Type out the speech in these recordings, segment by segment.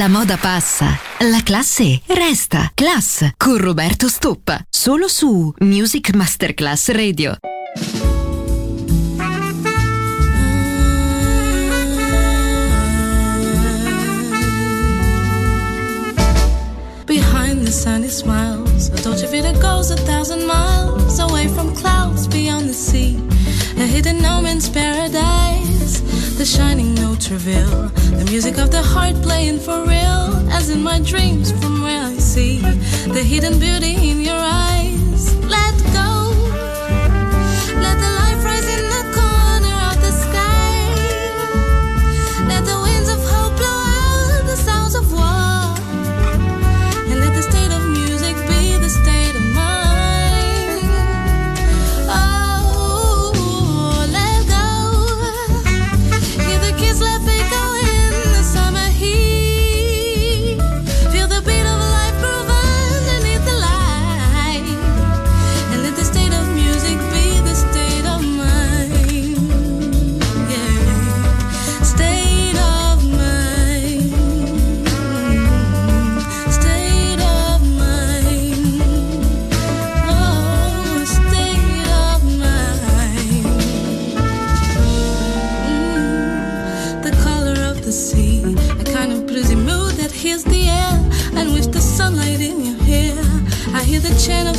La moda passa, la classe resta. Class con Roberto Stoppa, solo su Music Masterclass Radio. Behind the sunny smiles, a Dolce Vita goes a thousand miles away from clouds beyond the sea, a hidden no man's paradise. the shining notes reveal the music of the heart playing for real, as in my dreams from where I see the hidden beauty in your eyes.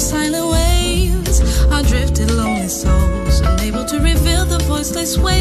silent waves, are drifted lonely souls, unable to reveal the voiceless waves.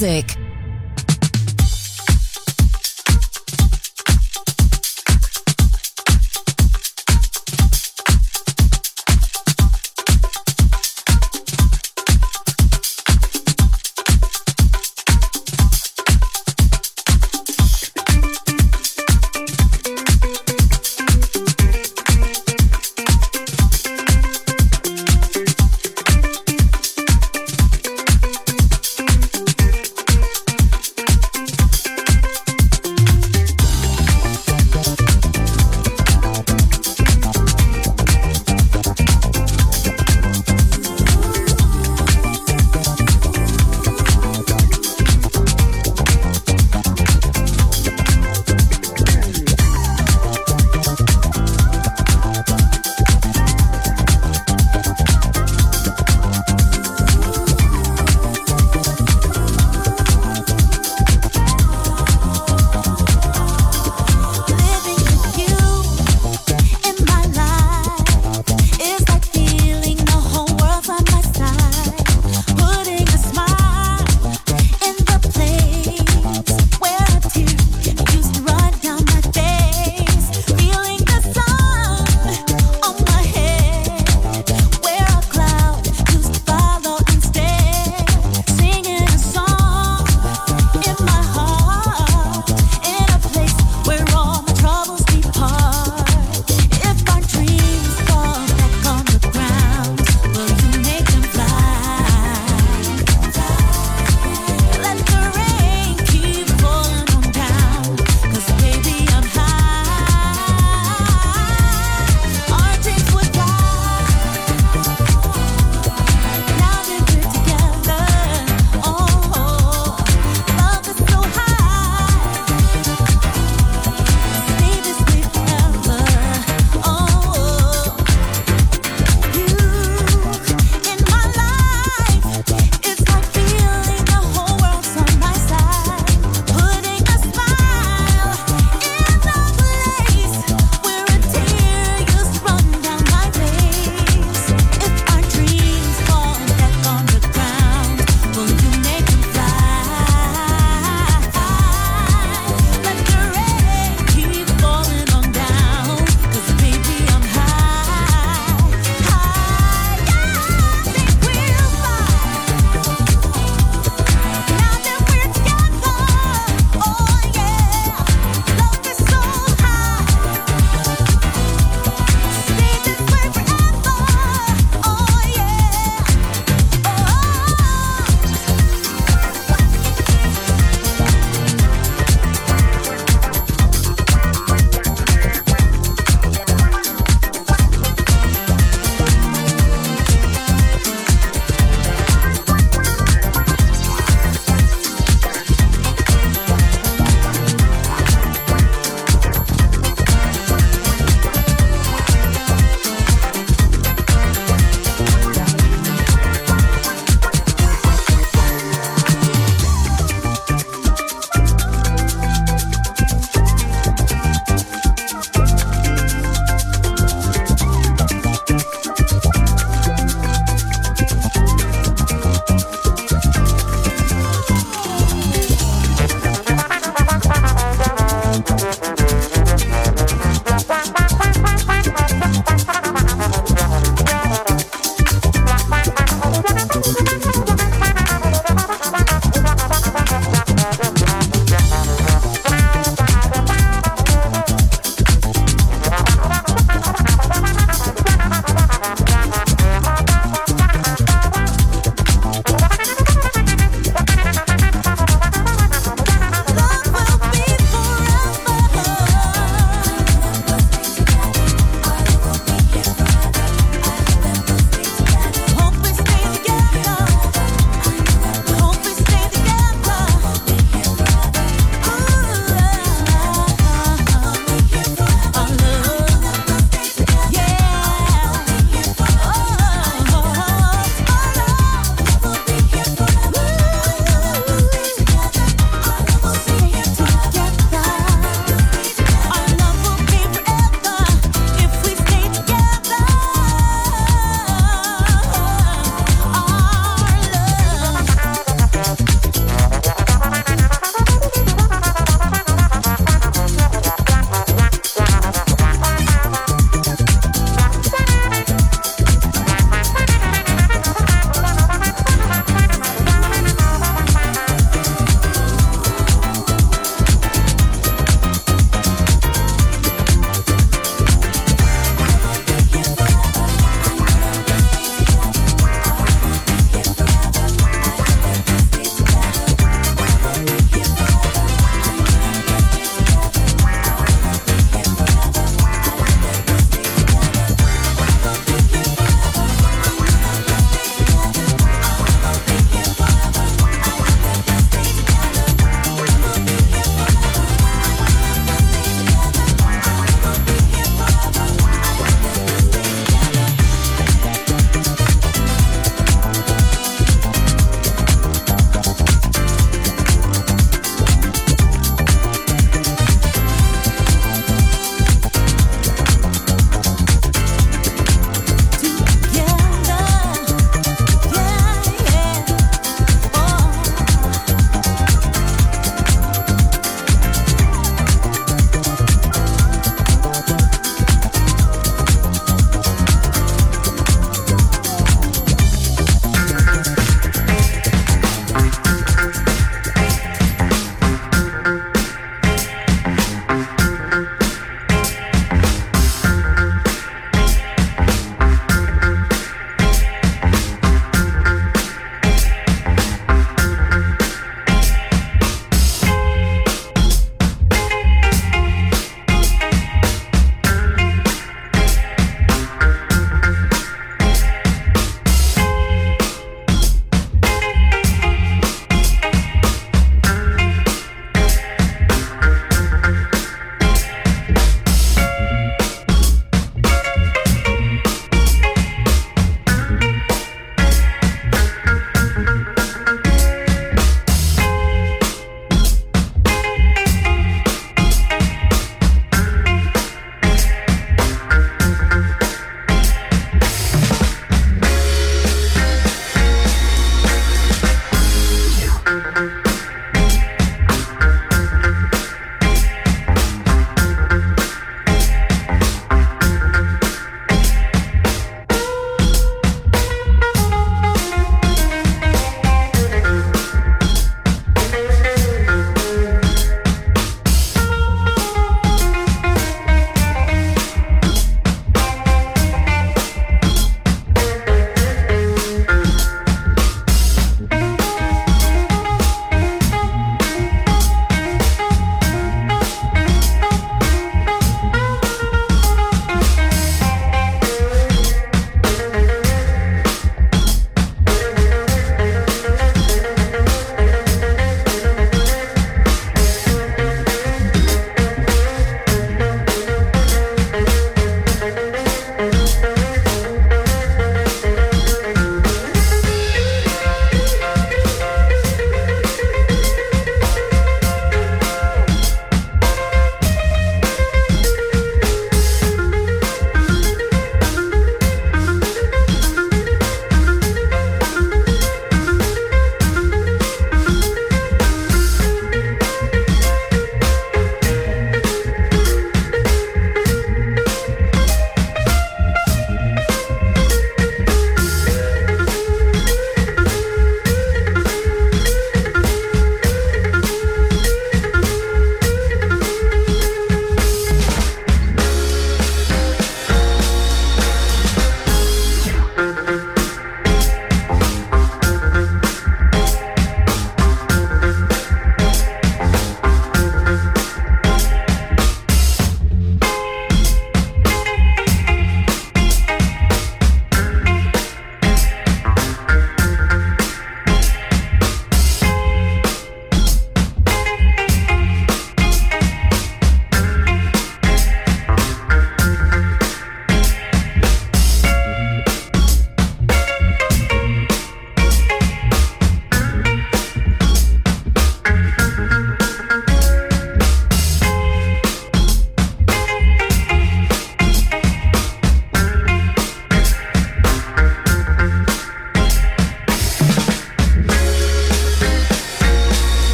Music.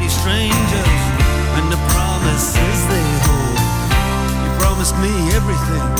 pretty strangers and the promises they hold. You promised me everything.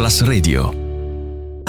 Masterclass Radio.